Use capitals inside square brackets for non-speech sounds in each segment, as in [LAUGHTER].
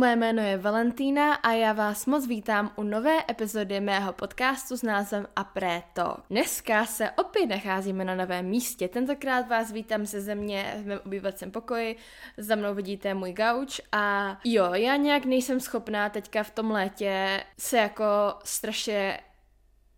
Moje jméno je Valentína a já vás moc vítám u nové epizody mého podcastu s názvem Apreto. Dneska se opět nacházíme na novém místě, tentokrát vás vítám ze země v mém obývacím pokoji, za mnou vidíte můj gauč a jo, já nějak nejsem schopná teďka v tom létě se jako strašně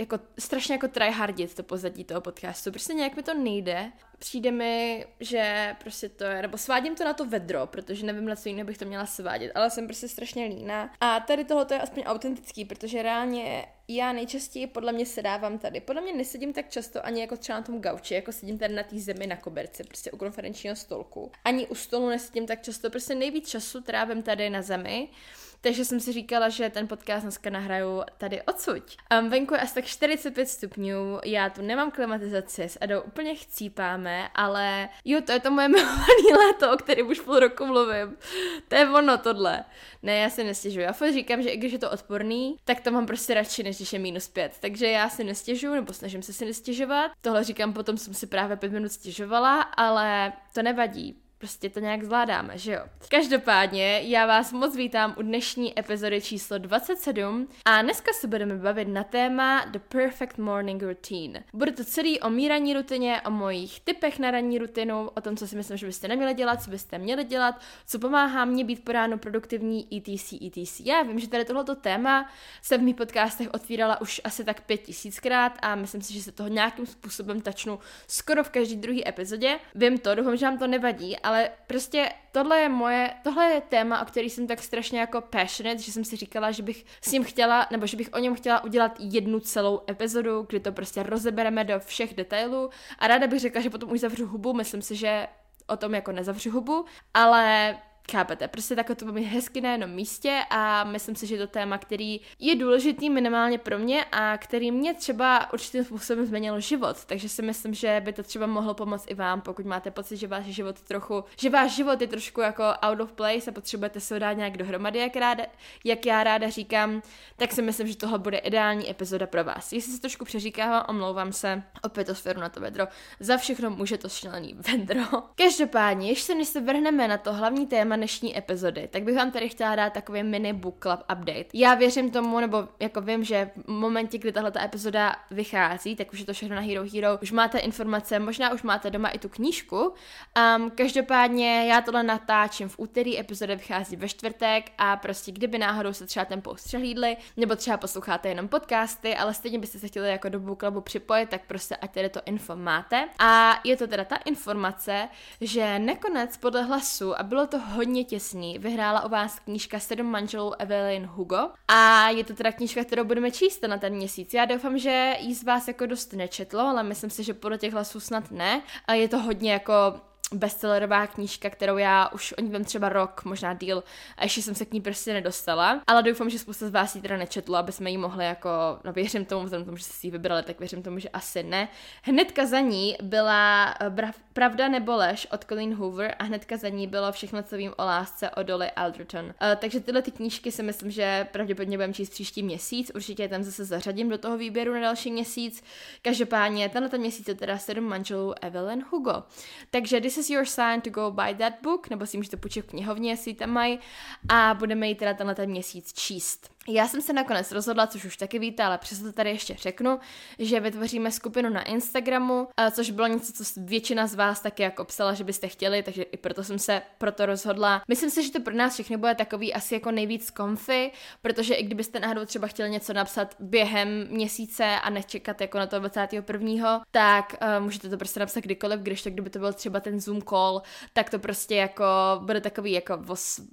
jako strašně jako tryhardit to pozadí toho podcastu, prostě nějak mi to nejde. Přijde mi, že prostě to je, nebo svádím to na to vedro, protože nevím, na co jiného bych to měla svádět, ale jsem prostě strašně líná. A tady tohle je aspoň autentický, protože reálně já nejčastěji podle mě sedávám tady. Podle mě nesedím tak často ani jako třeba na tom gauči, jako sedím tady na té zemi na koberci, prostě u konferenčního stolku. Ani u stolu nesedím tak často, prostě nejvíc času trávím tady na zemi. Takže jsem si říkala, že ten podcast dneska nahraju tady odsud. Um, venku je asi tak 45 stupňů, já tu nemám klimatizaci, s Edou úplně chcípáme, ale jo, to je to moje [LAUGHS] milované léto, o kterém už půl roku mluvím. To je ono tohle. Ne, já si nestěžuji. Já fakt říkám, že i když je to odporný, tak to mám prostě radši, než když je minus pět. Takže já si nestěžuju, nebo snažím se si nestěžovat. Tohle říkám, potom jsem si právě pět minut stěžovala, ale to nevadí prostě to nějak zvládáme, že jo. Každopádně já vás moc vítám u dnešní epizody číslo 27 a dneska se budeme bavit na téma The Perfect Morning Routine. Bude to celý o mý ranní rutině, o mojich typech na ranní rutinu, o tom, co si myslím, že byste neměli dělat, co byste měli dělat, co pomáhá mě být po ránu produktivní, etc, etc. Já vím, že tady tohleto téma jsem v mých podcastech otvírala už asi tak pět tisíckrát a myslím si, že se toho nějakým způsobem tačnu skoro v každý druhý epizodě. Vím to, doufám, že vám to nevadí, ale ale prostě tohle je moje, tohle je téma, o který jsem tak strašně jako passionate, že jsem si říkala, že bych s ním chtěla, nebo že bych o něm chtěla udělat jednu celou epizodu, kdy to prostě rozebereme do všech detailů. A ráda bych řekla, že potom už zavřu hubu, myslím si, že o tom jako nezavřu hubu, ale Chápete, prostě takhle to bude hezky na jednom místě a myslím si, že to téma, který je důležitý minimálně pro mě a který mě třeba určitým způsobem změnil život, takže si myslím, že by to třeba mohlo pomoct i vám, pokud máte pocit, že váš život trochu, že váš život je trošku jako out of place a potřebujete se dát nějak dohromady, jak, ráda, jak já ráda říkám, tak si myslím, že tohle bude ideální epizoda pro vás. Jestli se trošku přeříkávám, omlouvám se, opět to sféru na to vedro, za všechno může to šílený vedro. Každopádně, ještě než se vrhneme na to hlavní téma, téma dnešní epizody, tak bych vám tady chtěla dát takový mini book club update. Já věřím tomu, nebo jako vím, že v momentě, kdy tahle epizoda vychází, tak už je to všechno na Hero Hero, už máte informace, možná už máte doma i tu knížku. Um, každopádně já tohle natáčím v úterý, epizoda vychází ve čtvrtek a prostě kdyby náhodou se třeba ten post přehlídli, nebo třeba posloucháte jenom podcasty, ale stejně byste se chtěli jako do book clubu připojit, tak prostě ať tady to info máte. A je to teda ta informace, že nakonec podle hlasu, a bylo to hodně hodně těsný. Vyhrála o vás knížka Sedm manželů Evelyn Hugo a je to teda knížka, kterou budeme číst na ten měsíc. Já doufám, že jí z vás jako dost nečetlo, ale myslím si, že podle těch hlasů snad ne. A je to hodně jako bestsellerová knížka, kterou já už o ní vím třeba rok, možná díl, a ještě jsem se k ní prostě nedostala. Ale doufám, že spousta z vás ji teda nečetlo, aby jsme ji mohli jako, no věřím tomu, vzhledem tomu, že jste si ji vybrali, tak věřím tomu, že asi ne. Hnedka za ní byla eh, Pravda nebo lež od Colleen Hoover a hnedka za ní bylo všechno, co vím o lásce od Dolly Alderton. Uh, takže tyhle ty knížky si myslím, že pravděpodobně budeme číst příští měsíc, určitě je tam zase zařadím do toho výběru na další měsíc. Každopádně tenhle ten měsíc je teda sedm manželů Evelyn Hugo. Takže this is your sign to go buy that book, nebo si můžete půjčit v knihovně, jestli tam mají, a budeme ji teda tenhle ten měsíc číst. Já jsem se nakonec rozhodla, což už taky víte, ale přesto to tady ještě řeknu, že vytvoříme skupinu na Instagramu, což bylo něco, co většina z vás taky jako psala, že byste chtěli, takže i proto jsem se proto rozhodla. Myslím si, že to pro nás všechny bude takový asi jako nejvíc komfy, protože i kdybyste náhodou třeba chtěli něco napsat během měsíce a nečekat jako na to 21. tak uh, můžete to prostě napsat kdykoliv, když to kdyby to byl třeba ten Zoom call, tak to prostě jako bude takový jako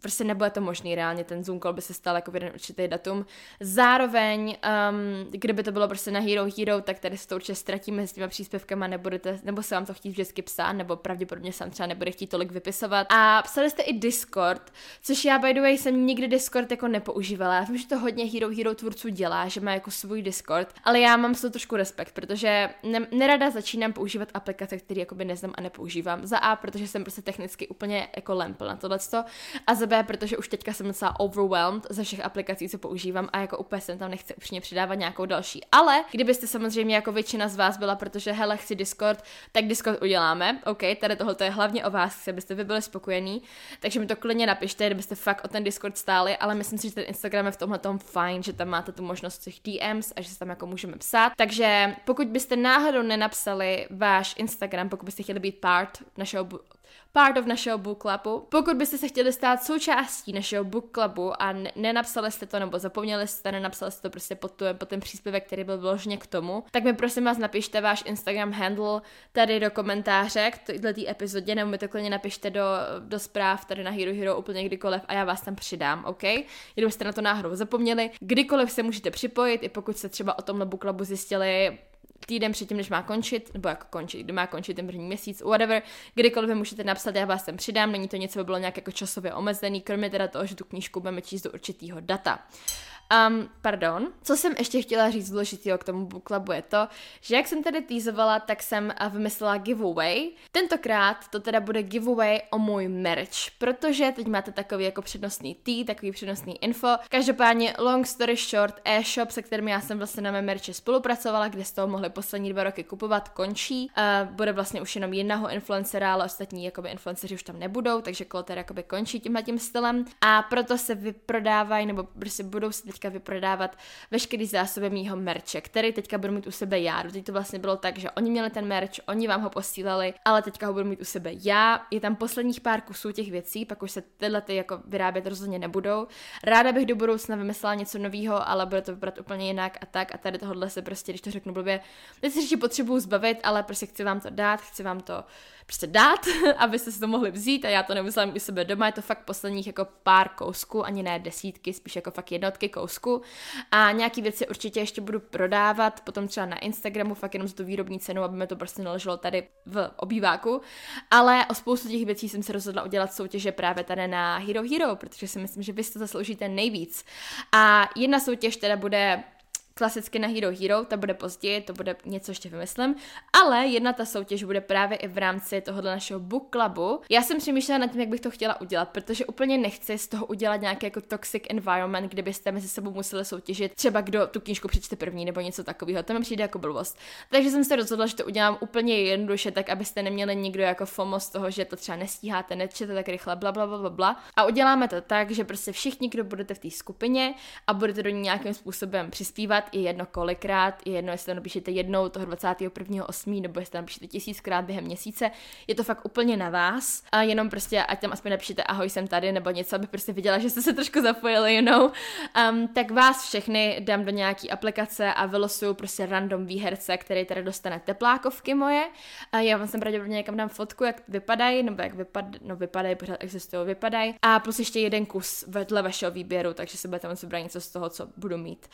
prostě nebude to možný reálně, ten Zoom call by se stal jako v jeden určitý datum. Zároveň, um, kdyby to bylo prostě na Hero Hero, tak tady se to určitě ztratíme s těma příspěvkama, nebudete, nebo se vám to chtít vždycky psát, nebo pravděpodobně sám třeba nebude chtít tolik vypisovat. A psali jste i Discord, což já by the way jsem nikdy Discord jako nepoužívala. Já vím, že to hodně Hero Hero tvůrců dělá, že má jako svůj Discord, ale já mám s to trošku respekt, protože ne, nerada začínám používat aplikace, které jakoby neznám a nepoužívám. Za A, protože jsem prostě technicky úplně jako lempl na tohleto, a za B, protože už teďka jsem docela overwhelmed ze všech aplikací, co a jako úplně jsem tam nechci upřímně přidávat nějakou další. Ale kdybyste samozřejmě jako většina z vás byla, protože hele, chci Discord, tak Discord uděláme. OK, tady tohle je hlavně o vás, chci, abyste vy byli spokojení. Takže mi to klidně napište, kdybyste fakt o ten Discord stáli, ale myslím si, že ten Instagram je v tomhle tom fajn, že tam máte tu možnost těch DMs a že se tam jako můžeme psát. Takže pokud byste náhodou nenapsali váš Instagram, pokud byste chtěli být part našeho part of našeho book clubu. Pokud byste se chtěli stát součástí našeho book clubu a nenapsali jste to nebo zapomněli jste, nenapsali jste to prostě pod, tu, pod ten příspěvek, který byl vložně k tomu, tak mi prosím vás napište váš Instagram handle tady do komentáře k této epizodě, nebo mi to klidně napište do, do zpráv tady na Hero Hero úplně kdykoliv a já vás tam přidám, OK? Kdybyste na to náhodou zapomněli, kdykoliv se můžete připojit, i pokud se třeba o tomhle book clubu zjistili týden předtím, než má končit, nebo jako končit, kdo má končit ten první měsíc, whatever, kdykoliv můžete napsat, já vás sem přidám, není to něco, by bylo nějak jako časově omezený, kromě teda toho, že tu knížku budeme číst do určitého data. Um, pardon. Co jsem ještě chtěla říct důležitého k tomu book clubu je to, že jak jsem tady týzovala, tak jsem vymyslela giveaway. Tentokrát to teda bude giveaway o můj merch, protože teď máte takový jako přednostný tee, takový přednostný info. Každopádně long story short, e-shop, se kterým já jsem vlastně na mé merči spolupracovala, kde z toho mohli poslední dva roky kupovat, končí. Uh, bude vlastně už jenom jednoho influencera, ale ostatní jakoby influenceři už tam nebudou, takže Kloter jakoby končí tímhle tím stylem. A proto se vyprodávají, nebo prostě budou se teď teďka vyprodávat veškerý zásoby mýho merče, který teďka budu mít u sebe já. Teď to vlastně bylo tak, že oni měli ten merch, oni vám ho posílali, ale teďka ho budu mít u sebe já. Je tam posledních pár kusů těch věcí, pak už se tyhle ty jako vyrábět rozhodně nebudou. Ráda bych do budoucna vymyslela něco nového, ale bude to vypadat úplně jinak a tak. A tady tohle se prostě, když to řeknu blbě, teď si potřebuju zbavit, ale prostě chci vám to dát, chci vám to prostě dát, [LAUGHS] abyste si to mohli vzít a já to nemusela mít u sebe doma, je to fakt posledních jako pár kousků, ani ne desítky, spíš jako fakt jednotky kousků a nějaký věci určitě ještě budu prodávat, potom třeba na Instagramu, fakt jenom za tu výrobní cenu, aby mi to prostě naleželo tady v obýváku, ale o spoustu těch věcí jsem se rozhodla udělat soutěže právě tady na Hero Hero, protože si myslím, že vy to zasloužíte nejvíc. A jedna soutěž teda bude klasicky na Hero Hero, to bude později, to bude něco ještě vymyslím, ale jedna ta soutěž bude právě i v rámci tohohle našeho book clubu. Já jsem přemýšlela nad tím, jak bych to chtěla udělat, protože úplně nechci z toho udělat nějaký jako toxic environment, kde byste mezi sebou museli soutěžit, třeba kdo tu knížku přečte první nebo něco takového. To mi přijde jako blbost. Takže jsem se rozhodla, že to udělám úplně jednoduše, tak abyste neměli nikdo jako FOMO z toho, že to třeba nestíháte, nečete tak rychle, bla, bla, bla, bla. A uděláme to tak, že prostě všichni, kdo budete v té skupině a budete do ní nějakým způsobem přispívat, je jedno kolikrát, je jedno, jestli to napíšete jednou toho 21.8. nebo jestli to napíšete tisíckrát během měsíce, je to fakt úplně na vás a jenom prostě, ať tam aspoň napíšete ahoj, jsem tady nebo něco, aby prostě viděla, že jste se trošku zapojili, you know, um, tak vás všechny dám do nějaký aplikace a vylosuju prostě random výherce, který tady dostane teplákovky moje. A já vám sem pravděpodobně někam dám fotku, jak vypadají, nebo jak vypad, no vypadají, pořád existují, vypadají. A plus ještě jeden kus vedle vašeho výběru, takže si budete moct vybrat něco z toho, co budu mít.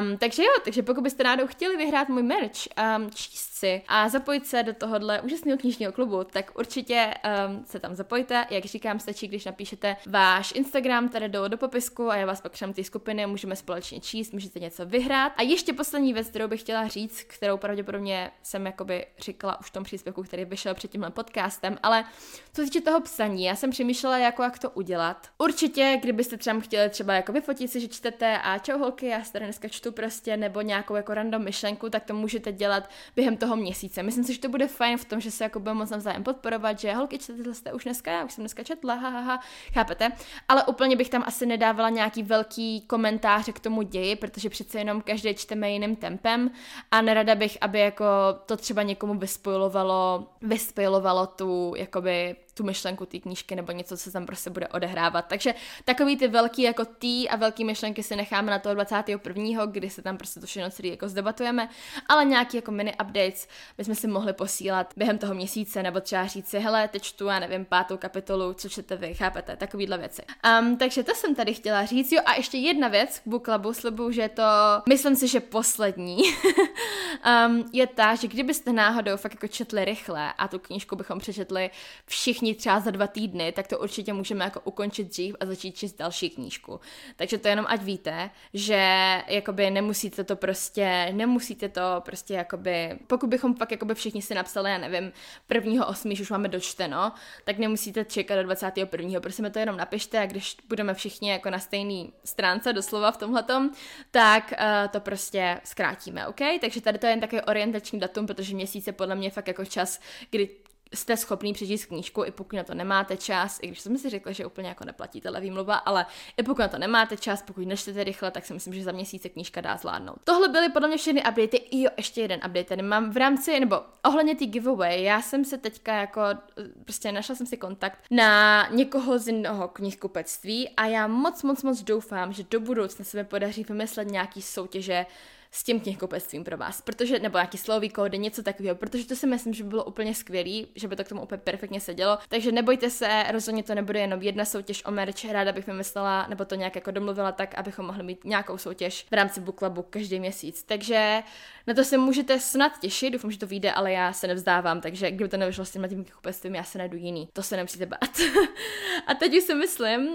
Um, takže jo, takže pokud byste náhodou chtěli vyhrát můj merch, um, číst si a zapojit se do tohohle úžasného knižního klubu, tak určitě um, se tam zapojte. Jak říkám, stačí, když napíšete váš Instagram tady do, do popisku a já vás pak přám ty skupiny, můžeme společně číst, můžete něco vyhrát. A ještě poslední věc, kterou bych chtěla říct, kterou pravděpodobně jsem jakoby říkala už v tom příspěvku, který vyšel před tímhle podcastem, ale co se týče toho psaní, já jsem přemýšlela, jako jak to udělat. Určitě, kdybyste třeba chtěli třeba jako vyfotit si, že čtete a čau holky, já se tady dneska čtu prostě, nebo nějakou jako random myšlenku, tak to můžete dělat během toho měsíce. Myslím si, že to bude fajn v tom, že se jako budeme moc navzájem podporovat, že holky čtete jste už dneska, já už jsem dneska četla, ha, ha, ha, chápete? Ale úplně bych tam asi nedávala nějaký velký komentář k tomu ději, protože přece jenom každý čteme jiným tempem a nerada bych, aby jako to třeba někomu vyspojilovalo, vyspojilovalo tu jakoby tu myšlenku té knížky nebo něco, co se tam prostě bude odehrávat. Takže takový ty velký jako tý a velký myšlenky si necháme na toho 21., kdy se tam prostě to všechno celý jako zdebatujeme, ale nějaký jako mini updates bychom si mohli posílat během toho měsíce nebo třeba říct si, hele, teď čtu, já nevím, pátou kapitolu, co čtete vy, chápete, takovýhle věci. Um, takže to jsem tady chtěla říct. Jo, a ještě jedna věc k Book Clubu, že to, myslím si, že poslední, [LAUGHS] um, je ta, že kdybyste náhodou fakt jako četli rychle a tu knížku bychom přečetli všichni všichni třeba za dva týdny, tak to určitě můžeme jako ukončit dřív a začít číst další knížku. Takže to jenom ať víte, že jakoby nemusíte to prostě, nemusíte to prostě jakoby, pokud bychom pak jakoby všichni si napsali, já nevím, prvního osmi, už máme dočteno, tak nemusíte čekat do 21. Prostě mi to jenom napište a když budeme všichni jako na stejné stránce doslova v tomhletom, tak uh, to prostě zkrátíme, OK? Takže tady to je jen takový orientační datum, protože měsíc je podle mě fakt jako čas, kdy jste schopný přečíst knížku, i pokud na to nemáte čas, i když jsem si řekla, že úplně jako neplatí tahle výmluva, ale i pokud na to nemáte čas, pokud nečtete rychle, tak si myslím, že za měsíc knížka dá zvládnout. Tohle byly podle mě všechny updaty, i jo, ještě jeden update tady mám v rámci, nebo ohledně té giveaway, já jsem se teďka jako, prostě našla jsem si kontakt na někoho z jednoho knihkupectví a já moc, moc, moc doufám, že do budoucna se mi podaří vymyslet nějaký soutěže, s tím knihkupectvím pro vás, protože, nebo nějaký slový kódy, něco takového, protože to si myslím, že by bylo úplně skvělý, že by to k tomu úplně perfektně sedělo. Takže nebojte se, rozhodně to nebude jenom jedna soutěž o merch, ráda bych vymyslela, nebo to nějak jako domluvila tak, abychom mohli mít nějakou soutěž v rámci Book Clubu každý měsíc. Takže na to se můžete snad těšit, doufám, že to vyjde, ale já se nevzdávám, takže kdyby to nevyšlo s tím tím knihkupectvím, já se najdu jiný. To se nemusíte bát. [LAUGHS] a teď už si myslím,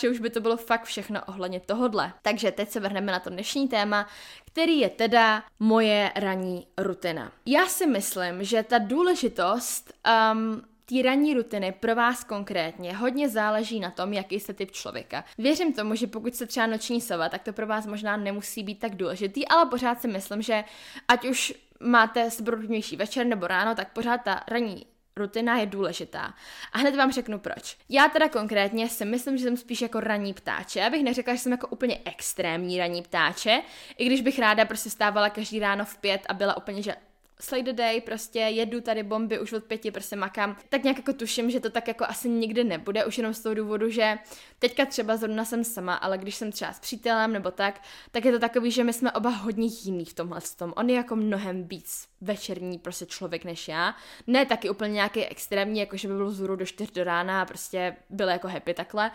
že už by to bylo fakt všechno ohledně tohodle. Takže teď se vrhneme na to dnešní téma, který je teda moje ranní rutina. Já si myslím, že ta důležitost um, té ranní rutiny pro vás konkrétně hodně záleží na tom, jaký jste typ člověka. Věřím tomu, že pokud jste třeba noční sova, tak to pro vás možná nemusí být tak důležitý, ale pořád si myslím, že ať už máte sebrodnější večer nebo ráno, tak pořád ta ranní rutina je důležitá. A hned vám řeknu proč. Já teda konkrétně si myslím, že jsem spíš jako ranní ptáče. Já bych neřekla, že jsem jako úplně extrémní ranní ptáče, i když bych ráda prostě stávala každý ráno v pět a byla úplně, že slay the day, prostě jedu tady bomby už od pěti, prostě makám, tak nějak jako tuším, že to tak jako asi nikdy nebude, už jenom z toho důvodu, že teďka třeba zrovna jsem sama, ale když jsem třeba s přítelem nebo tak, tak je to takový, že my jsme oba hodně jiný v tomhle tom. On je jako mnohem víc večerní prostě člověk než já. Ne taky úplně nějaký extrémní, jako že by byl vzhůru do 4 do rána a prostě byl jako happy takhle,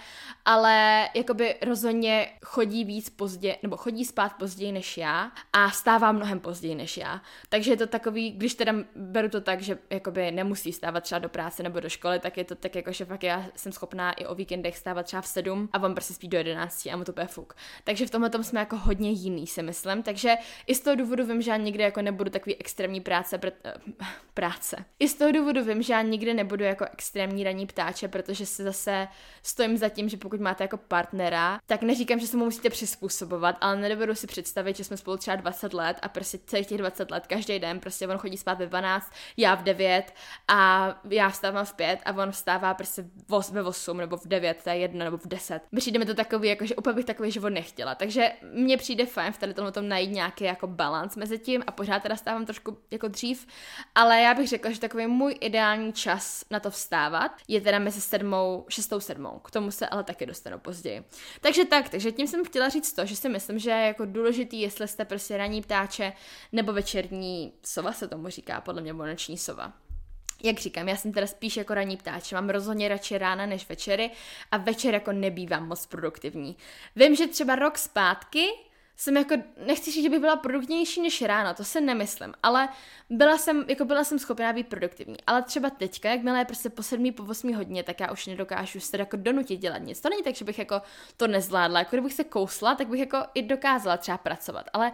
ale jakoby rozhodně chodí víc pozdě, nebo chodí spát později než já a stává mnohem později než já. Takže je to takový, když teda beru to tak, že jakoby nemusí stávat třeba do práce nebo do školy, tak je to tak jako, že fakt já jsem schopná i o víkendech stávat třeba v 7 a on prostě spí do 11 a mu to bude fuk. Takže v tomhle tom jsme jako hodně jiný, si myslím. Takže i z toho důvodu vím, že já nikdy jako nebudu takový extrémní práce, pr- eh, práce. I z toho důvodu vím, že já nikdy nebudu jako extrémní ranní ptáče, protože se zase stojím za tím, že pokud máte jako partnera, tak neříkám, že se mu musíte přizpůsobovat, ale nedovedu si představit, že jsme spolu třeba 20 let a prostě celých těch 20 let každý den, prostě on chodí spát ve 12, já v 9 a já vstávám v 5 a on vstává prostě ve 8 nebo v 9, to je jedno, nebo v 10. Přijde mi to takový, jako, že úplně bych takový život nechtěla. Takže mně přijde fajn v tady tom najít nějaký jako balans mezi tím a pořád teda stávám trošku jako dřív, ale já bych řekla, že takový můj ideální čas na to vstávat je teda mezi sedmou, šestou, sedmou. K tomu se ale taky dostanu později. Takže tak, takže tím jsem chtěla říct to, že si myslím, že je jako důležitý, jestli jste prostě ranní ptáče nebo večerní sova se tomu říká, podle mě noční sova. Jak říkám, já jsem teda spíš jako ranní ptáče, mám rozhodně radši rána než večery a večer jako nebývám moc produktivní. Vím, že třeba rok zpátky jsem jako, nechci říct, že bych byla produktivnější než ráno, to se nemyslím, ale byla jsem, jako byla jsem schopná být produktivní. Ale třeba teďka, jakmile je prostě po sedmí, po osmí hodině, tak já už nedokážu se jako donutit dělat nic. To není tak, že bych jako to nezvládla, jako kdybych se kousla, tak bych jako i dokázala třeba pracovat, ale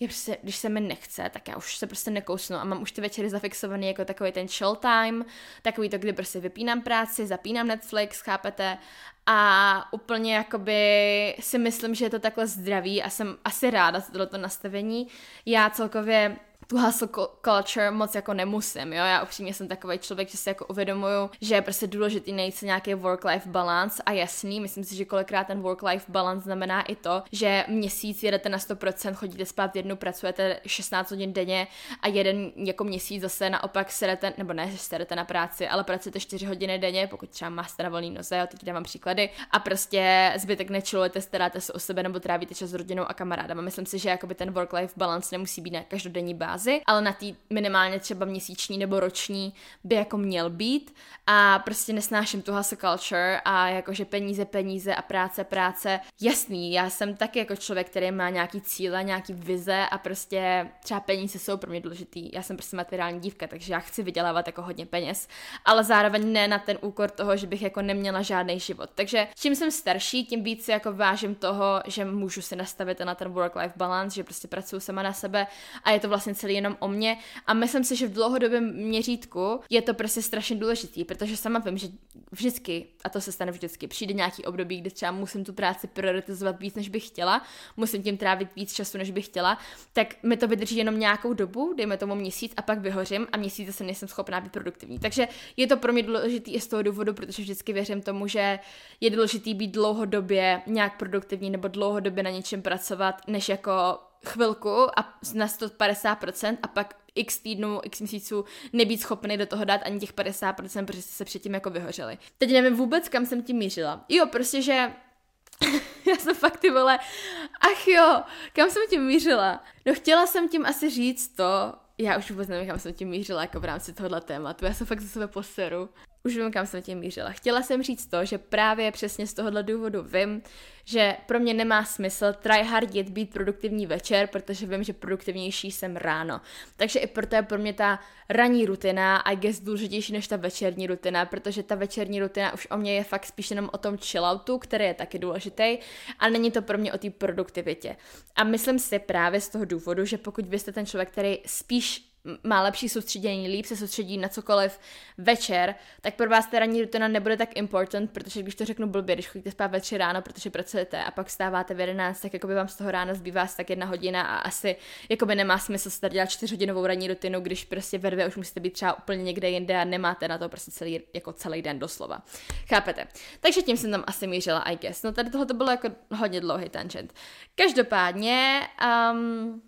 je prostě, když se mi nechce, tak já už se prostě nekousnu a mám už ty večery zafixovaný jako takový ten chill time, takový to, kdy prostě vypínám práci, zapínám Netflix, chápete, a úplně jakoby si myslím, že je to takhle zdravý a jsem asi ráda za tohleto nastavení. Já celkově tu hustle culture moc jako nemusím, jo, já upřímně jsem takový člověk, že si jako uvědomuju, že je prostě důležitý najít si nějaký work-life balance a jasný, myslím si, že kolikrát ten work-life balance znamená i to, že měsíc jedete na 100%, chodíte spát jednu, pracujete 16 hodin denně a jeden jako měsíc zase naopak serete, nebo ne, že serete na práci, ale pracujete 4 hodiny denně, pokud třeba máte na volný noze, jo, teď dávám příklady, a prostě zbytek nečilujete, staráte se o sebe nebo trávíte čas s rodinou a kamarádama. Myslím si, že jakoby ten work-life balance nemusí být na každodenní bázi fázi, ale na té minimálně třeba měsíční nebo roční by jako měl být a prostě nesnáším tu hustle culture a jakože peníze, peníze a práce, práce. Jasný, já jsem taky jako člověk, který má nějaký cíle, nějaký vize a prostě třeba peníze jsou pro mě důležitý. Já jsem prostě materiální dívka, takže já chci vydělávat jako hodně peněz, ale zároveň ne na ten úkor toho, že bych jako neměla žádný život. Takže čím jsem starší, tím víc si jako vážím toho, že můžu si nastavit na ten work-life balance, že prostě pracuji sama na sebe a je to vlastně celý jenom o mě. A myslím si, že v dlouhodobém měřítku je to prostě strašně důležitý, protože sama vím, že vždycky, a to se stane vždycky, přijde nějaký období, kdy třeba musím tu práci prioritizovat víc, než bych chtěla, musím tím trávit víc času, než bych chtěla, tak mi to vydrží jenom nějakou dobu, dejme tomu měsíc a pak vyhořím a měsíc zase nejsem schopná být produktivní. Takže je to pro mě důležitý i z toho důvodu, protože vždycky věřím tomu, že je důležitý být dlouhodobě nějak produktivní nebo dlouhodobě na něčem pracovat, než jako chvilku a na 150% a pak x týdnů, x měsíců nebýt schopný do toho dát ani těch 50%, protože jste se předtím jako vyhořeli. Teď nevím vůbec, kam jsem tím mířila. Jo, prostě, že [LAUGHS] já jsem fakt ty vole, ach jo, kam jsem tím mířila? No chtěla jsem tím asi říct to, já už vůbec nevím, kam jsem tím mířila jako v rámci tohohle tématu, já jsem fakt za sebe poseru. Už vím, kam jsem tím mířila. Chtěla jsem říct to, že právě přesně z tohohle důvodu vím, že pro mě nemá smysl tryhardit být produktivní večer, protože vím, že produktivnější jsem ráno. Takže i proto je pro mě ta ranní rutina I guess důležitější než ta večerní rutina, protože ta večerní rutina už o mě je fakt spíš jenom o tom chilloutu, který je taky důležitý, ale není to pro mě o té produktivitě. A myslím si právě z toho důvodu, že pokud vy jste ten člověk, který spíš má lepší soustředění, líp se soustředí na cokoliv večer, tak pro vás ta ranní rutina nebude tak important, protože když to řeknu blbě, když chodíte spát ve tři ráno, protože pracujete a pak vstáváte v 11, tak by vám z toho rána zbývá tak jedna hodina a asi by nemá smysl se dělat čtyřhodinovou ranní rutinu, když prostě ve dvě už musíte být třeba úplně někde jinde a nemáte na to prostě celý, jako celý den doslova. Chápete? Takže tím jsem tam asi mířila, I guess. No tady tohle to bylo jako hodně dlouhý tangent. Každopádně, um,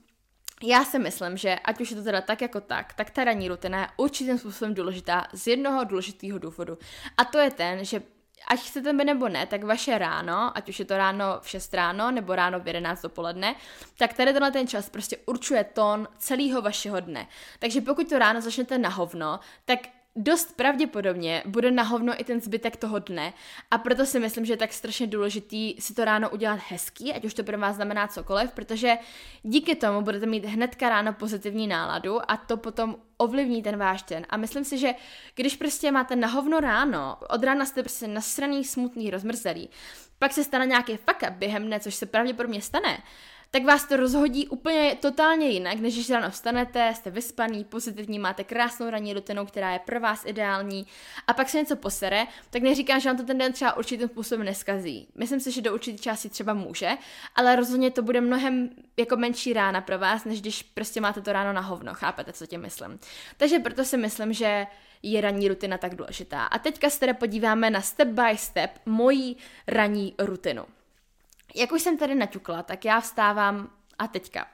já si myslím, že ať už je to teda tak jako tak, tak ta ranní rutina je určitým způsobem důležitá z jednoho důležitého důvodu. A to je ten, že ať chcete by nebo ne, tak vaše ráno, ať už je to ráno v 6 ráno nebo ráno v 11 dopoledne, tak tady tenhle ten čas prostě určuje tón celého vašeho dne. Takže pokud to ráno začnete na hovno, tak dost pravděpodobně bude na hovno i ten zbytek toho dne a proto si myslím, že je tak strašně důležitý si to ráno udělat hezký, ať už to pro vás znamená cokoliv, protože díky tomu budete mít hnedka ráno pozitivní náladu a to potom ovlivní ten váš den. A myslím si, že když prostě máte na hovno ráno, od rána jste prostě nasraný, smutný, rozmrzelý, pak se stane nějaký fuck up během dne, což se pravděpodobně stane, tak vás to rozhodí úplně totálně jinak, než když ráno vstanete, jste vyspaný, pozitivní, máte krásnou ranní rutinu, která je pro vás ideální a pak se něco posere, tak neříkám, že vám to ten den třeba určitým způsobem neskazí. Myslím si, že do určité části třeba může, ale rozhodně to bude mnohem jako menší rána pro vás, než když prostě máte to ráno na hovno, chápete, co tím myslím. Takže proto si myslím, že je ranní rutina tak důležitá. A teďka se teda podíváme na step by step mojí ranní rutinu. Jak už jsem tady naťukla, tak já vstávám a teďka.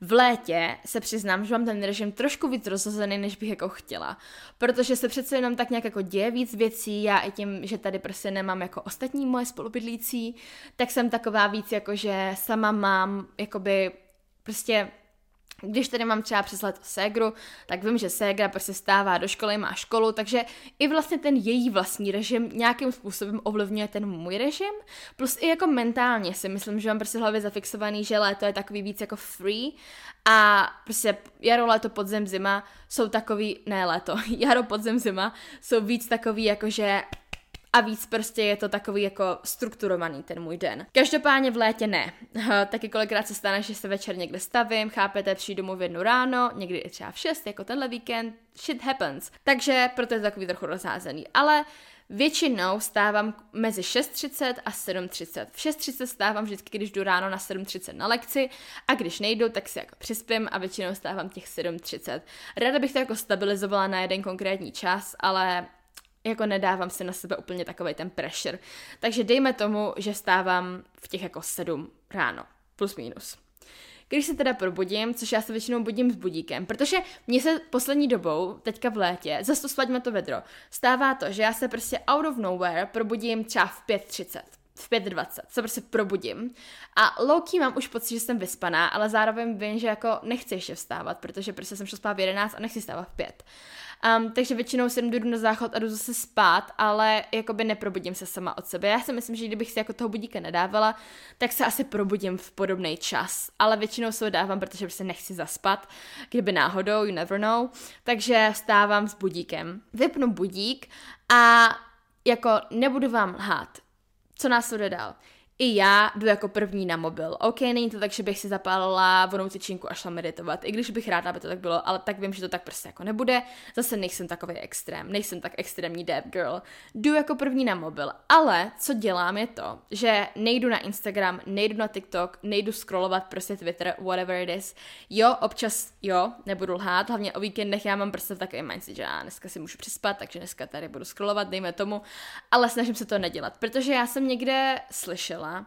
V létě se přiznám, že mám ten režim trošku víc rozhozený, než bych jako chtěla. Protože se přece jenom tak nějak jako děje víc věcí, já i tím, že tady prostě nemám jako ostatní moje spolubydlící, tak jsem taková víc jako, že sama mám jakoby prostě když tady mám třeba přes leto ségru, tak vím, že ségra prostě stává do školy, má školu, takže i vlastně ten její vlastní režim nějakým způsobem ovlivňuje ten můj režim. Plus i jako mentálně si myslím, že mám prostě hlavě zafixovaný, že léto je takový víc jako free a prostě jaro, léto, podzem, zima jsou takový, ne léto, [LAUGHS] jaro, podzem, zima jsou víc takový jako, že a víc prostě je to takový jako strukturovaný ten můj den. Každopádně v létě ne. Taky kolikrát se stane, že se večer někde stavím, chápete, přijdu domů v jednu ráno, někdy i třeba v 6, jako tenhle víkend, shit happens. Takže proto je to takový trochu rozházený. Ale Většinou stávám mezi 6.30 a 7.30. V 6.30 stávám vždycky, když jdu ráno na 7.30 na lekci a když nejdu, tak si jako přispím a většinou stávám těch 7.30. Ráda bych to jako stabilizovala na jeden konkrétní čas, ale jako nedávám si na sebe úplně takový ten pressure. Takže dejme tomu, že stávám v těch jako sedm ráno, plus minus. Když se teda probudím, což já se většinou budím s budíkem, protože mě se poslední dobou, teďka v létě, zase to to vedro, stává to, že já se prostě out of nowhere probudím třeba v 5.30. v 5.20 se prostě probudím a low mám už pocit, že jsem vyspaná, ale zároveň vím, že jako nechci ještě vstávat, protože prostě jsem šla spát v 11 a nechci vstávat v 5. Um, takže většinou si jdu na záchod a jdu zase spát, ale jakoby neprobudím se sama od sebe. Já si myslím, že kdybych si jako toho budíka nedávala, tak se asi probudím v podobný čas. Ale většinou se ho dávám, protože prostě nechci zaspat, kdyby náhodou, you never know. Takže vstávám s budíkem. Vypnu budík a jako nebudu vám lhát. Co nás to dál? I já jdu jako první na mobil. OK, není to tak, že bych si zapálila vonou tyčinku a šla meditovat, i když bych ráda, aby to tak bylo, ale tak vím, že to tak prostě jako nebude. Zase nejsem takový extrém, nejsem tak extrémní dead girl. Jdu jako první na mobil, ale co dělám je to, že nejdu na Instagram, nejdu na TikTok, nejdu scrollovat prostě Twitter, whatever it is. Jo, občas jo, nebudu lhát, hlavně o víkendech já mám prostě takový mindset, že já dneska si můžu přispat, takže dneska tady budu scrollovat, dejme tomu, ale snažím se to nedělat, protože já jsem někde slyšela, dělá.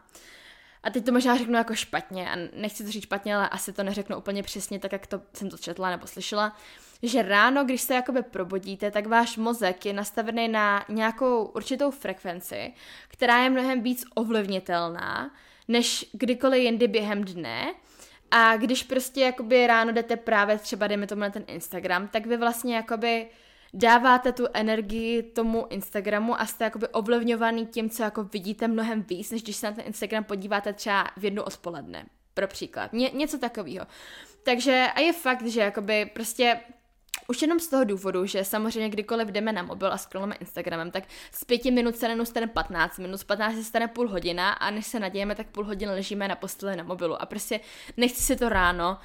A teď to možná řeknu jako špatně, a nechci to říct špatně, ale asi to neřeknu úplně přesně tak, jak to jsem to četla nebo slyšela, že ráno, když se jakoby probudíte, tak váš mozek je nastavený na nějakou určitou frekvenci, která je mnohem víc ovlivnitelná, než kdykoliv jindy během dne. A když prostě jakoby ráno jdete právě třeba, dejme tomu na ten Instagram, tak vy vlastně jakoby dáváte tu energii tomu Instagramu a jste jakoby ovlivňovaný tím, co jako vidíte mnohem víc, než když se na ten Instagram podíváte třeba v jednu odpoledne, pro příklad. Ně, něco takového. Takže a je fakt, že jakoby prostě už jenom z toho důvodu, že samozřejmě kdykoliv jdeme na mobil a scrollujeme Instagramem, tak z pěti minut se nenustane 15 minut, z 15 se stane půl hodina a než se nadějeme, tak půl hodiny ležíme na posteli na mobilu a prostě nechci si to ráno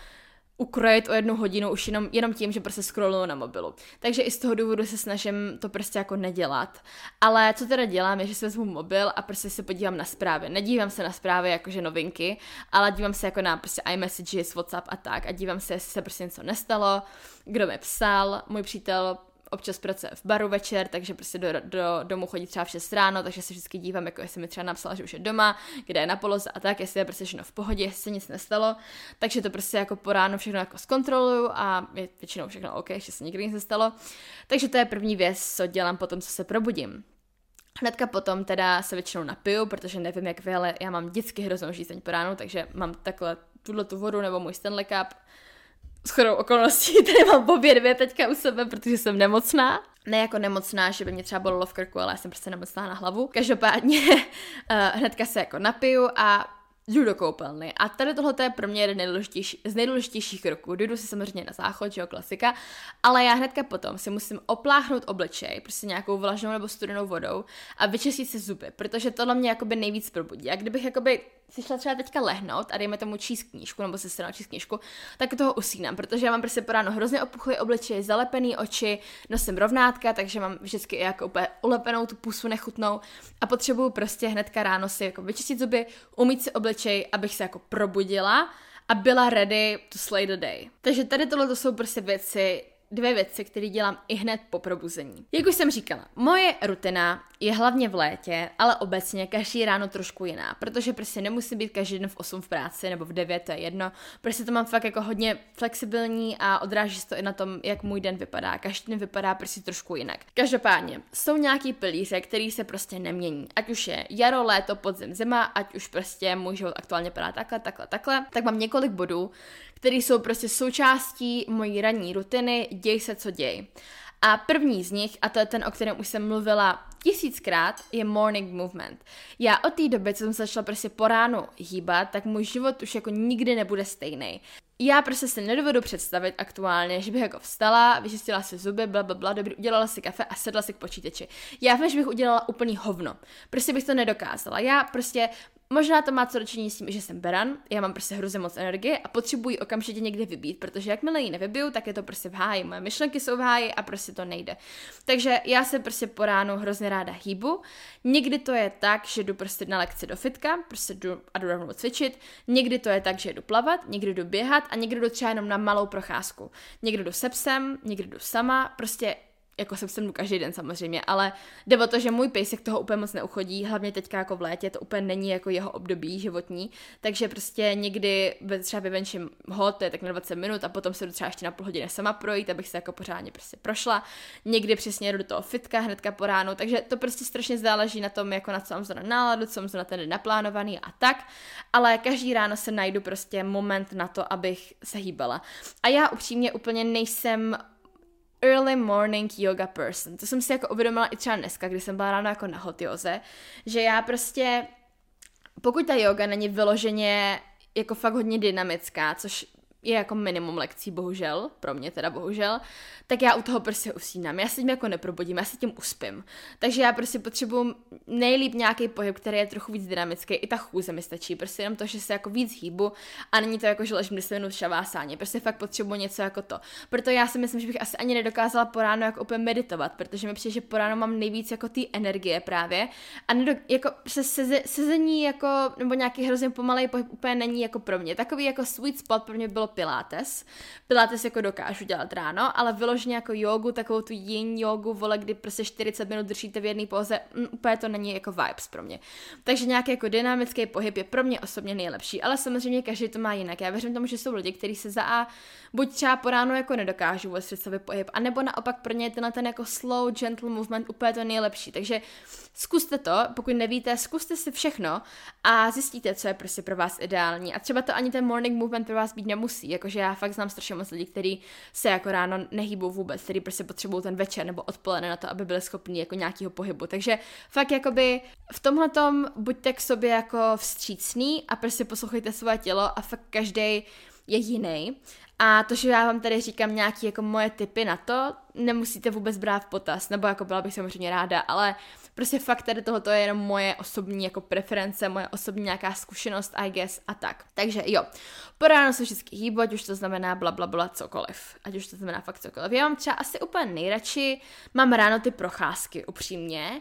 ukrojit o jednu hodinu už jenom, jenom tím, že prostě scrolluju na mobilu. Takže i z toho důvodu se snažím to prostě jako nedělat. Ale co teda dělám, je, že si vezmu mobil a prostě se podívám na zprávy. Nedívám se na zprávy jakože novinky, ale dívám se jako na prostě iMessages, WhatsApp a tak a dívám se, jestli se prostě něco nestalo, kdo mi psal, můj přítel občas pracuje v baru večer, takže prostě do, do domu chodí třeba v 6 ráno, takže se vždycky dívám, jako jestli mi třeba napsala, že už je doma, kde je na poloze a tak, jestli je prostě všechno v pohodě, jestli se nic nestalo. Takže to prostě jako po ránu všechno jako zkontroluju a je většinou všechno OK, že se nikdy nic nestalo. Takže to je první věc, co dělám potom, co se probudím. Hnedka potom teda se většinou napiju, protože nevím jak vy, ale já mám vždycky hroznou žízeň po ránu, takže mám takhle tuhle tu vodu nebo můj Stanley Cup s chodou okolností [LAUGHS] tady mám obě dvě teďka u sebe, protože jsem nemocná. Ne jako nemocná, že by mě třeba bolelo v krku, ale já jsem prostě nemocná na hlavu. Každopádně uh, [LAUGHS] hnedka se jako napiju a jdu do koupelny. A tady tohle je pro mě jeden nejdůležitější, z nejdůležitějších kroků. Jdu si samozřejmě na záchod, že jo, klasika, ale já hnedka potom si musím opláchnout obličej, prostě nějakou vlažnou nebo studenou vodou a vyčistit si zuby, protože tohle mě jakoby nejvíc probudí. A kdybych jakoby si šla třeba teďka lehnout a dejme tomu číst knížku, nebo si stranu číst knížku, tak toho usínám, protože já mám prostě po ráno hrozně opuchlý obličej, zalepený oči, nosím rovnátka, takže mám vždycky jako úplně ulepenou tu pusu nechutnou a potřebuju prostě hnedka ráno si jako vyčistit zuby, umít si obličej, abych se jako probudila a byla ready to slay the day. Takže tady tohle to jsou prostě věci, dvě věci, které dělám i hned po probuzení. Jak už jsem říkala, moje rutina je hlavně v létě, ale obecně každý ráno trošku jiná, protože prostě nemusí být každý den v 8 v práci nebo v 9, to je jedno. Prostě to mám fakt jako hodně flexibilní a odráží se to i na tom, jak můj den vypadá. Každý den vypadá prostě trošku jinak. Každopádně, jsou nějaký pilíře, který se prostě nemění. Ať už je jaro, léto, podzim, zima, ať už prostě můj život aktuálně vypadá takhle, takhle, takhle, tak mám několik bodů, které jsou prostě součástí mojí ranní rutiny, děj se, co děj. A první z nich, a to je ten, o kterém už jsem mluvila tisíckrát, je morning movement. Já od té doby, co jsem začala prostě po ránu hýbat, tak můj život už jako nikdy nebude stejný já prostě si nedovedu představit aktuálně, že bych jako vstala, vyčistila si zuby, bla, bla, bla, dobrý, udělala si kafe a sedla si k počítači. Já vím, že bych udělala úplný hovno. Prostě bych to nedokázala. Já prostě Možná to má co dočinit s tím, že jsem beran, já mám prostě hrozně moc energie a potřebuji okamžitě někde vybít, protože jakmile ji nevybiju, tak je to prostě v háji. Moje myšlenky jsou v háji a prostě to nejde. Takže já se prostě po ránu hrozně ráda hýbu. Někdy to je tak, že jdu prostě na lekci do fitka, prostě jdu a jdu rovnou cvičit. Někdy to je tak, že jdu plavat, někdy jdu běhat a někdy jdu třeba jenom na malou procházku. Někdy jdu se psem, někdy jdu sama, prostě jako jsem sem každý den samozřejmě, ale jde o to, že můj pejsek toho úplně moc neuchodí, hlavně teďka jako v létě, to úplně není jako jeho období životní, takže prostě někdy třeba vyvenčím ho, to je tak na 20 minut a potom se jdu třeba ještě na půl hodiny sama projít, abych se jako pořádně prostě prošla. Někdy přesně jdu do toho fitka hnedka po ránu, takže to prostě strašně záleží na tom, jako na co mám zrovna náladu, co mám na ten naplánovaný a tak, ale každý ráno se najdu prostě moment na to, abych se hýbala. A já upřímně úplně nejsem early morning yoga person. To jsem si jako uvědomila i třeba dneska, když jsem byla ráno jako na hot yoze, že já prostě, pokud ta yoga není vyloženě jako fakt hodně dynamická, což je jako minimum lekcí, bohužel, pro mě teda bohužel, tak já u toho prostě usínám. Já se tím jako neprobudím, já se tím uspím. Takže já prostě potřebuji nejlíp nějaký pohyb, který je trochu víc dynamický. I ta chůze mi stačí, prostě jenom to, že se jako víc hýbu a není to jako, že ležím 10 minut šavásáně. Prostě fakt potřebuji něco jako to. Proto já si myslím, že bych asi ani nedokázala po ránu jako úplně meditovat, protože mi přijde, že po ránu mám nejvíc jako ty energie právě. A nedo, jako se seze, sezení jako, nebo nějaký hrozně pomalej pohyb úplně není jako pro mě. Takový jako sweet spot pro mě bylo pilates. Pilates jako dokážu dělat ráno, ale vyloženě jako jogu, takovou tu yin jogu, vole, kdy prostě 40 minut držíte v jedné poze, mm, úplně to není jako vibes pro mě. Takže nějaký jako dynamický pohyb je pro mě osobně nejlepší, ale samozřejmě každý to má jinak. Já věřím tomu, že jsou lidi, kteří se za A buď třeba po ránu jako nedokážou vůbec představit pohyb, anebo naopak pro ně je tenhle ten jako slow, gentle movement úplně to nejlepší. Takže zkuste to, pokud nevíte, zkuste si všechno a zjistíte, co je prostě pro vás ideální. A třeba to ani ten morning movement pro vás být nemusí, jakože já fakt znám strašně moc lidí, kteří se jako ráno nehýbou vůbec, kteří prostě potřebují ten večer nebo odpoledne na to, aby byli schopni jako nějakého pohybu. Takže fakt jakoby v tomhle tom buďte k sobě jako vstřícný a prostě poslouchejte svoje tělo a fakt každý je jiný. A to, že já vám tady říkám nějaké jako moje typy na to, nemusíte vůbec brát v potaz, nebo jako byla bych samozřejmě ráda, ale prostě fakt tady tohoto je jenom moje osobní jako preference, moje osobní nějaká zkušenost, I guess, a tak. Takže jo, po ráno se vždycky hýbu, ať už to znamená bla, bla, bla, cokoliv. Ať už to znamená fakt cokoliv. Já mám třeba asi úplně nejradši, mám ráno ty procházky, upřímně.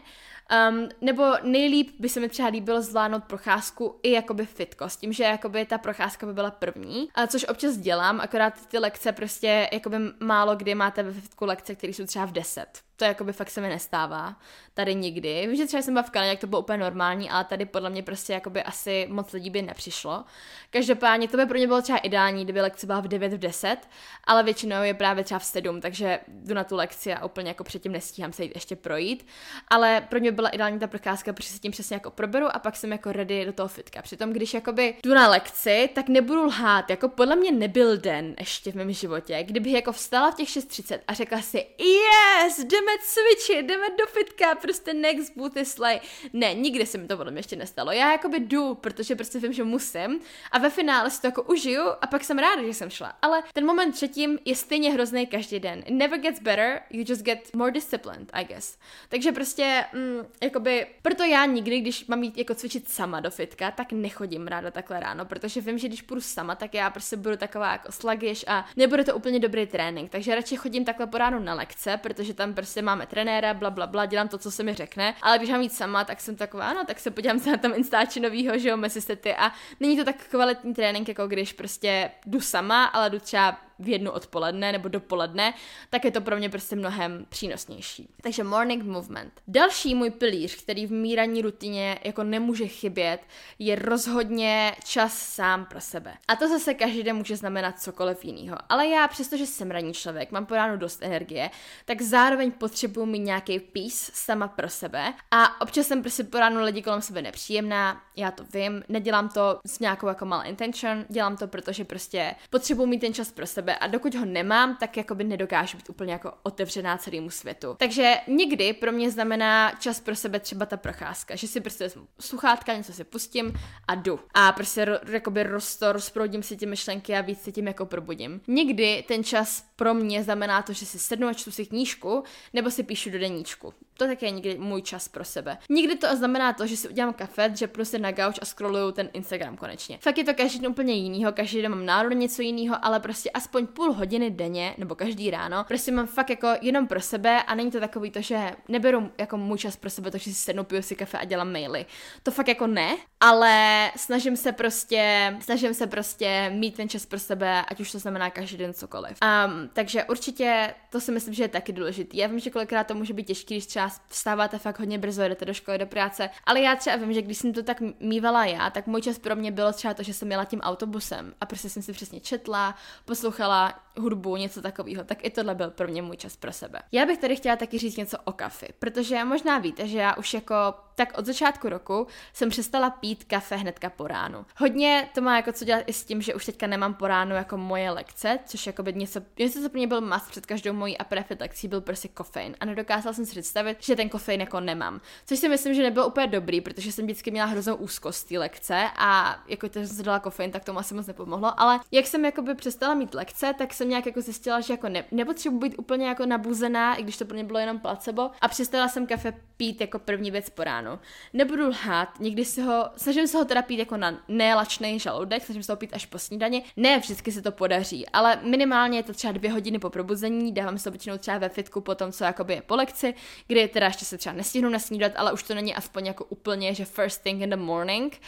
Um, nebo nejlíp by se mi třeba líbilo zvládnout procházku i jakoby fitko, s tím, že jakoby ta procházka by byla první, a což občas dělám, akorát ty lekce prostě jakoby málo kdy máte ve fitku lekce, které jsou třeba v 10 to jakoby fakt se mi nestává tady nikdy. Vím, že třeba jsem byla v Kanadě, jak to bylo úplně normální, ale tady podle mě prostě jakoby asi moc lidí by nepřišlo. Každopádně to by pro mě bylo třeba ideální, kdyby lekce byla v 9 v 10, ale většinou je právě třeba v 7, takže jdu na tu lekci a úplně jako předtím nestíhám se jít ještě projít. Ale pro mě byla ideální ta procházka, protože se tím přesně jako proberu a pak jsem jako ready do toho fitka. Přitom, když jakoby jdu na lekci, tak nebudu lhát, jako podle mě nebyl den ještě v mém životě, kdybych jako vstala v těch 6.30 a řekla si, yes, jdeme jdeme cvičit, jdeme do fitka, prostě next boot is slay. Ne, nikdy se mi to podle mě ještě nestalo. Já jakoby jdu, protože prostě vím, že musím a ve finále si to jako užiju a pak jsem ráda, že jsem šla. Ale ten moment předtím je stejně hrozný každý den. It never gets better, you just get more disciplined, I guess. Takže prostě, mm, jakoby, proto já nikdy, když mám jít jako cvičit sama do fitka, tak nechodím ráda takhle ráno, protože vím, že když půjdu sama, tak já prostě budu taková jako sluggish a nebude to úplně dobrý trénink. Takže radši chodím takhle po ránu na lekce, protože tam prostě prostě máme trenéra, bla, bla, bla, dělám to, co se mi řekne, ale když mám jít sama, tak jsem taková, ano, tak se podívám se na tam Instači novýho, že jo, Messi a není to tak kvalitní trénink, jako když prostě jdu sama, ale jdu třeba v jednu odpoledne nebo dopoledne, tak je to pro mě prostě mnohem přínosnější. Takže morning movement. Další můj pilíř, který v míraní rutině jako nemůže chybět, je rozhodně čas sám pro sebe. A to zase každý den může znamenat cokoliv jiného. Ale já, přestože jsem ranní člověk, mám po ránu dost energie, tak zároveň potřebuji mít nějaký peace sama pro sebe. A občas jsem prostě po ránu lidi kolem sebe nepříjemná, já to vím, nedělám to s nějakou jako mal intention, dělám to, protože prostě potřebuji mít ten čas pro sebe sebe a dokud ho nemám, tak jakoby nedokážu být úplně jako otevřená celému světu. Takže někdy pro mě znamená čas pro sebe třeba ta procházka, že si prostě vezmu sluchátka, něco si pustím a jdu. A prostě ro, jakoby rosto, rozproudím si ty myšlenky a víc se tím jako probudím. Někdy ten čas pro mě znamená to, že si sednu a čtu si knížku, nebo si píšu do deníčku. To také někdy můj čas pro sebe. Nikdy to znamená to, že si udělám kafe, že prostě na gauč a scrolluju ten Instagram konečně. Fakt je to každý den úplně jinýho, každý den mám náladu něco jiného, ale prostě aspoň půl hodiny denně nebo každý ráno, prostě mám fakt jako jenom pro sebe a není to takový to, že neberu jako můj čas pro sebe, takže si sednu, piju si kafe a dělám maily. To fakt jako ne, ale snažím se prostě, snažím se prostě mít ten čas pro sebe, ať už to znamená každý den cokoliv. Um, takže určitě to si myslím, že je taky důležité. Já vím, že kolikrát to může být těžké, když třeba vstáváte fakt hodně brzo, jdete do školy, do práce, ale já třeba vím, že když jsem to tak mývala já, tak můj čas pro mě bylo třeba to, že jsem jela tím autobusem a prostě jsem si přesně četla, poslouchala hudbu, něco takového, tak i tohle byl pro mě můj čas pro sebe. Já bych tady chtěla taky říct něco o kafi, protože možná víte, že já už jako tak od začátku roku jsem přestala pít kafe hnedka po ránu. Hodně to má jako co dělat i s tím, že už teďka nemám po ránu jako moje lekce, což jako by něco, něco co pro mě byl mas před každou mojí aprefit lekcí, byl prostě kofein a nedokázala jsem si představit, že ten kofein jako nemám. Což si myslím, že nebylo úplně dobrý, protože jsem vždycky měla hroznou úzkost té lekce a jako když jsem si dala kofein, tak tomu asi moc nepomohlo, ale jak jsem jako by přestala mít lekce, tak jsem nějak jako zjistila, že jako ne, nepotřebuji být úplně jako nabuzená, i když to pro mě bylo jenom placebo a přestala jsem kafe pít jako první věc po ránu. Nebudu lhát, někdy si ho, snažím se ho teda pít jako na nelačný žaludek, snažím se ho pít až po snídani. Ne vždycky se to podaří, ale minimálně je to třeba dvě hodiny po probuzení, dávám se to třeba ve fitku po tom, co jakoby je po lekci, kdy teda ještě se třeba nestihnu nasnídat, ale už to není aspoň jako úplně, že first thing in the morning.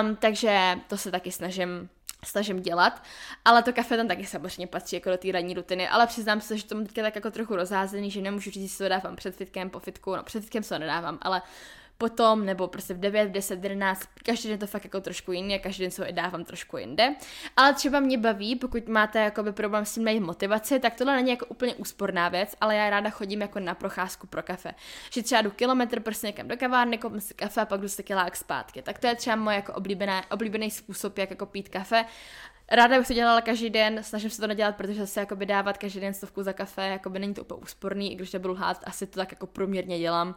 Um, takže to se taky snažím snažím dělat, ale to kafe tam taky samozřejmě patří jako do té ranní rutiny, ale přiznám se, že to mám teďka tak jako trochu rozházený, že nemůžu říct, že to dávám před fitkem, po fitku, no před fitkem se to nedávám, ale potom, nebo prostě v 9, v 10, v 11, každý den to fakt jako trošku jiný a každý den se ho i dávám trošku jinde. Ale třeba mě baví, pokud máte jakoby problém s tím najít motivaci, tak tohle není jako úplně úsporná věc, ale já ráda chodím jako na procházku pro kafe. Že třeba jdu kilometr prostě někam do kavárny, koupím si kafe a pak jdu se kilák zpátky. Tak to je třeba můj jako oblíbený, oblíbený způsob, jak jako pít kafe. Ráda bych to dělala každý den, snažím se to nedělat, protože se jakoby dávat každý den stovku za kafe, jakoby není to úplně úsporný, i když nebudu lhát, asi to tak jako průměrně dělám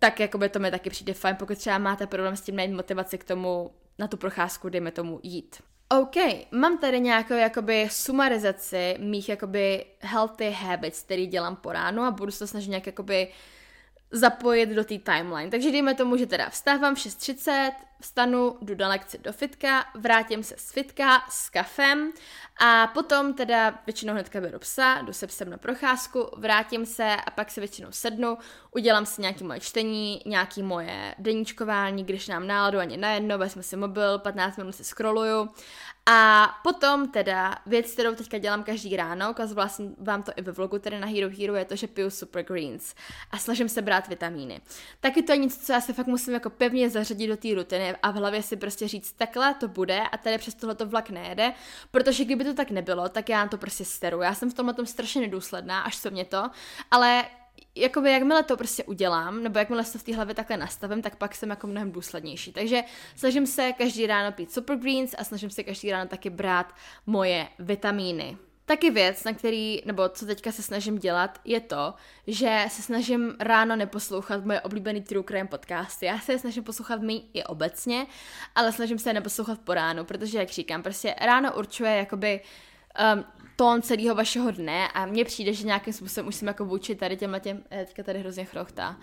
tak jakoby to mi taky přijde fajn, pokud třeba máte problém s tím najít motivaci k tomu na tu procházku, dejme tomu, jít. OK, mám tady nějakou jakoby sumarizaci mých jakoby healthy habits, který dělám po ránu a budu se snažit nějak jakoby zapojit do té timeline. Takže dejme tomu, že teda vstávám v 6.30, vstanu, jdu na lekci do fitka, vrátím se z fitka s kafem a potom teda většinou hnedka beru psa, jdu se psem na procházku, vrátím se a pak se většinou sednu, udělám si nějaké moje čtení, nějaké moje deníčkování, když nám náladu ani na jedno, vezmu si mobil, 15 minut si scrolluju a potom teda věc, kterou teďka dělám každý ráno, ukazovala jsem vám to i ve vlogu, tedy na Hero Hero, je to, že piju Super Greens a snažím se brát vitamíny. Taky to je něco, co já se fakt musím jako pevně zařadit do té rutiny a v hlavě si prostě říct, takhle to bude a tady přes tohle to vlak nejede, protože kdyby to tak nebylo, tak já to prostě steru. Já jsem v tomhle tom strašně nedůsledná, až co mě to, ale jakoby jakmile to prostě udělám, nebo jakmile se v té hlavě takhle nastavím, tak pak jsem jako mnohem důslednější. Takže snažím se každý ráno pít super greens a snažím se každý ráno taky brát moje vitamíny. Taky věc, na který, nebo co teďka se snažím dělat, je to, že se snažím ráno neposlouchat moje oblíbený True Crime podcasty. Já se je snažím poslouchat my i obecně, ale snažím se je neposlouchat po ránu, protože, jak říkám, prostě ráno určuje jakoby um, tón celého vašeho dne a mně přijde, že nějakým způsobem už jsem jako vůči tady těmhle těm, eh, teďka tady hrozně chrochtá,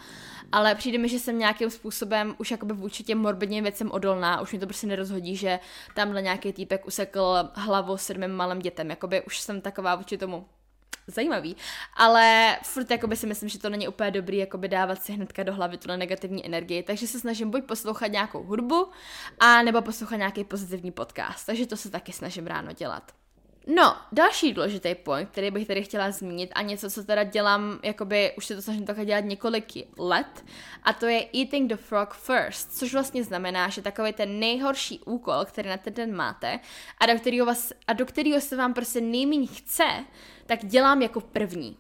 ale přijde mi, že jsem nějakým způsobem už jakoby vůči těm morbidním věcem odolná, už mi to prostě nerozhodí, že tamhle nějaký týpek usekl hlavu sedmým malým dětem, jakoby už jsem taková vůči tomu zajímavý, ale furt jakoby si myslím, že to není úplně dobrý jakoby dávat si hnedka do hlavy tuhle negativní energii, takže se snažím buď poslouchat nějakou hudbu, a nebo poslouchat nějaký pozitivní podcast, takže to se taky snažím ráno dělat. No, další důležitý point, který bych tady chtěla zmínit a něco, co teda dělám, jakoby už se to snažím takhle dělat několik let, a to je eating the frog first, což vlastně znamená, že takový ten nejhorší úkol, který na ten den máte a do kterého, vás, a do kterého se vám prostě nejméně chce, tak dělám jako první.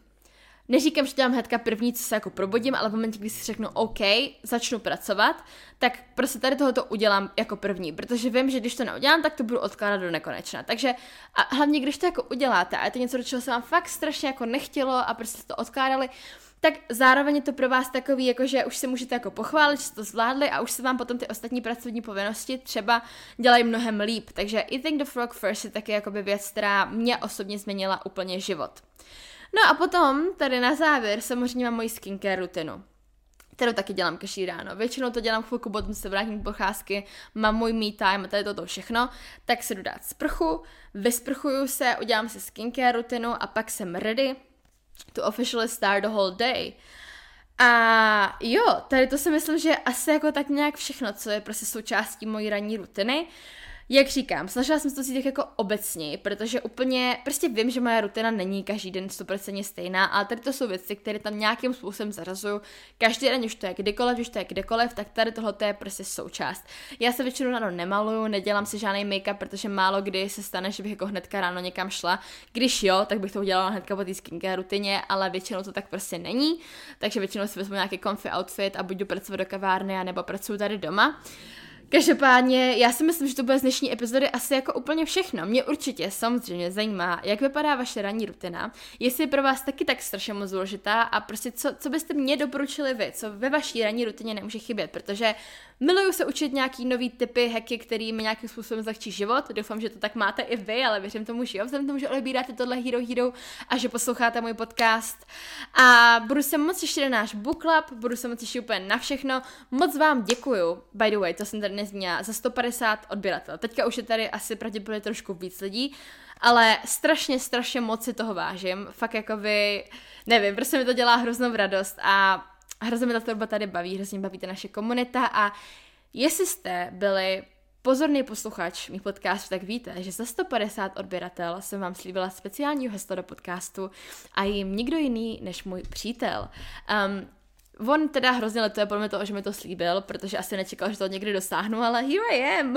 Neříkám, že dělám hnedka první, co se jako probudím, ale v momentě, kdy si řeknu OK, začnu pracovat, tak prostě tady tohoto udělám jako první, protože vím, že když to neudělám, tak to budu odkládat do nekonečna. Takže a hlavně, když to jako uděláte a je to něco, do čeho se vám fakt strašně jako nechtělo a prostě to odkládali, tak zároveň je to pro vás takový, jako že už se můžete jako pochválit, že jste to zvládli a už se vám potom ty ostatní pracovní povinnosti třeba dělají mnohem líp. Takže Eating the Frog First je taky jakoby věc, která mě osobně změnila úplně život. No a potom, tady na závěr, samozřejmě mám moji skincare rutinu. kterou taky dělám každý ráno. Většinou to dělám chvilku, potom se vrátím k pocházky, mám můj me time a tady toto všechno, tak se jdu dát sprchu, vysprchuju se, udělám si skincare rutinu a pak jsem ready to officially start the whole day. A jo, tady to si myslím, že je asi jako tak nějak všechno, co je prostě součástí mojí ranní rutiny. Jak říkám, snažila jsem se to říct jako obecně, protože úplně, prostě vím, že moje rutina není každý den 100% stejná, ale tady to jsou věci, které tam nějakým způsobem zarazuju. Každý den, už to je kdykoliv, už to je kdekoliv, tak tady tohle je prostě součást. Já se většinou ráno nemaluju, nedělám si žádný make-up, protože málo kdy se stane, že bych jako hnedka ráno někam šla. Když jo, tak bych to udělala hnedka po té skincare rutině, ale většinou to tak prostě není. Takže většinou si vezmu nějaký comfy outfit a buď jdu pracovat do kavárny, nebo pracuji tady doma. Každopádně, já si myslím, že to bude z dnešní epizody asi jako úplně všechno. Mě určitě samozřejmě zajímá, jak vypadá vaše ranní rutina, jestli je pro vás taky tak strašně moc důležitá a prostě co, co byste mě doporučili vy, co ve vaší ranní rutině nemůže chybět, protože miluju se učit nějaký nový typy, hacky, který mi nějakým způsobem zlehčí život. Doufám, že to tak máte i vy, ale věřím tomu, že jo, vzhledem tomu, že odebíráte tohle Hero Hero a že posloucháte můj podcast. A budu se moc těšit na náš book club, budu se moc těšit úplně na všechno. Moc vám děkuju, by the way, to jsem tady nezmínila, za 150 odběratel. Teďka už je tady asi pravděpodobně trošku víc lidí, ale strašně, strašně moc si toho vážím. Fakt jako vy, nevím, prostě mi to dělá hroznou radost a hrozně mi ta tvorba tady baví, hrozně baví ta naše komunita a jestli jste byli pozorný posluchač mých podcastů, tak víte, že za 150 odběratel jsem vám slíbila speciální heslo do podcastu a jim nikdo jiný než můj přítel. Um, On teda hrozně letuje podle mě toho, že mi to slíbil, protože asi nečekal, že to někdy dosáhnu, ale here I am.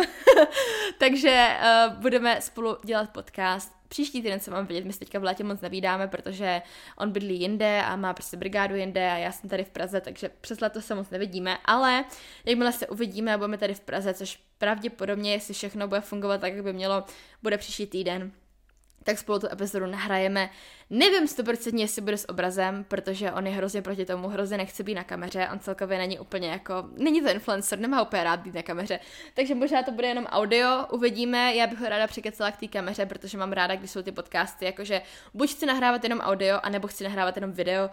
[LAUGHS] Takže uh, budeme spolu dělat podcast. Příští týden se mám vidět, my se teďka v létě moc nevídáme, protože on bydlí jinde a má prostě brigádu jinde a já jsem tady v Praze, takže přes leto se moc nevidíme, ale jakmile se uvidíme a budeme tady v Praze, což pravděpodobně, jestli všechno bude fungovat tak, jak by mělo, bude příští týden, tak spolu tu epizodu nahrajeme. Nevím 100% jestli bude s obrazem, protože on je hrozně proti tomu, hrozně nechce být na kameře, on celkově není úplně jako, není to influencer, nemá úplně rád být na kameře, takže možná to bude jenom audio, uvidíme, já bych ho ráda přikecala k té kameře, protože mám ráda, když jsou ty podcasty, jakože buď chci nahrávat jenom audio, anebo chci nahrávat jenom video,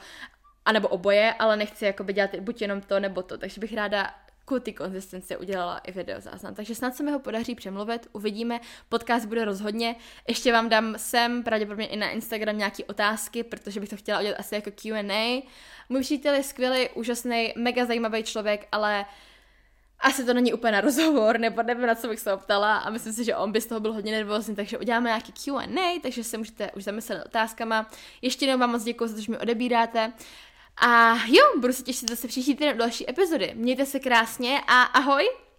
anebo oboje, ale nechci jako dělat buď jenom to, nebo to, takže bych ráda ku ty konzistenci udělala i video záznam. Takže snad se mi ho podaří přemluvit, uvidíme. Podcast bude rozhodně. Ještě vám dám sem, pravděpodobně i na Instagram nějaké otázky, protože bych to chtěla udělat asi jako Q&A. Můj přítel je skvělý, úžasný, mega zajímavý člověk, ale asi to není úplně na rozhovor, nebo nevím, na co bych se optala a myslím si, že on by z toho byl hodně nervózní, takže uděláme nějaký Q&A, takže se můžete už zamyslet otázkama. Ještě jednou vám moc děkuji za to, že mi odebíráte. A jo, budu se těšit zase příští týden další epizody. Mějte se krásně a ahoj!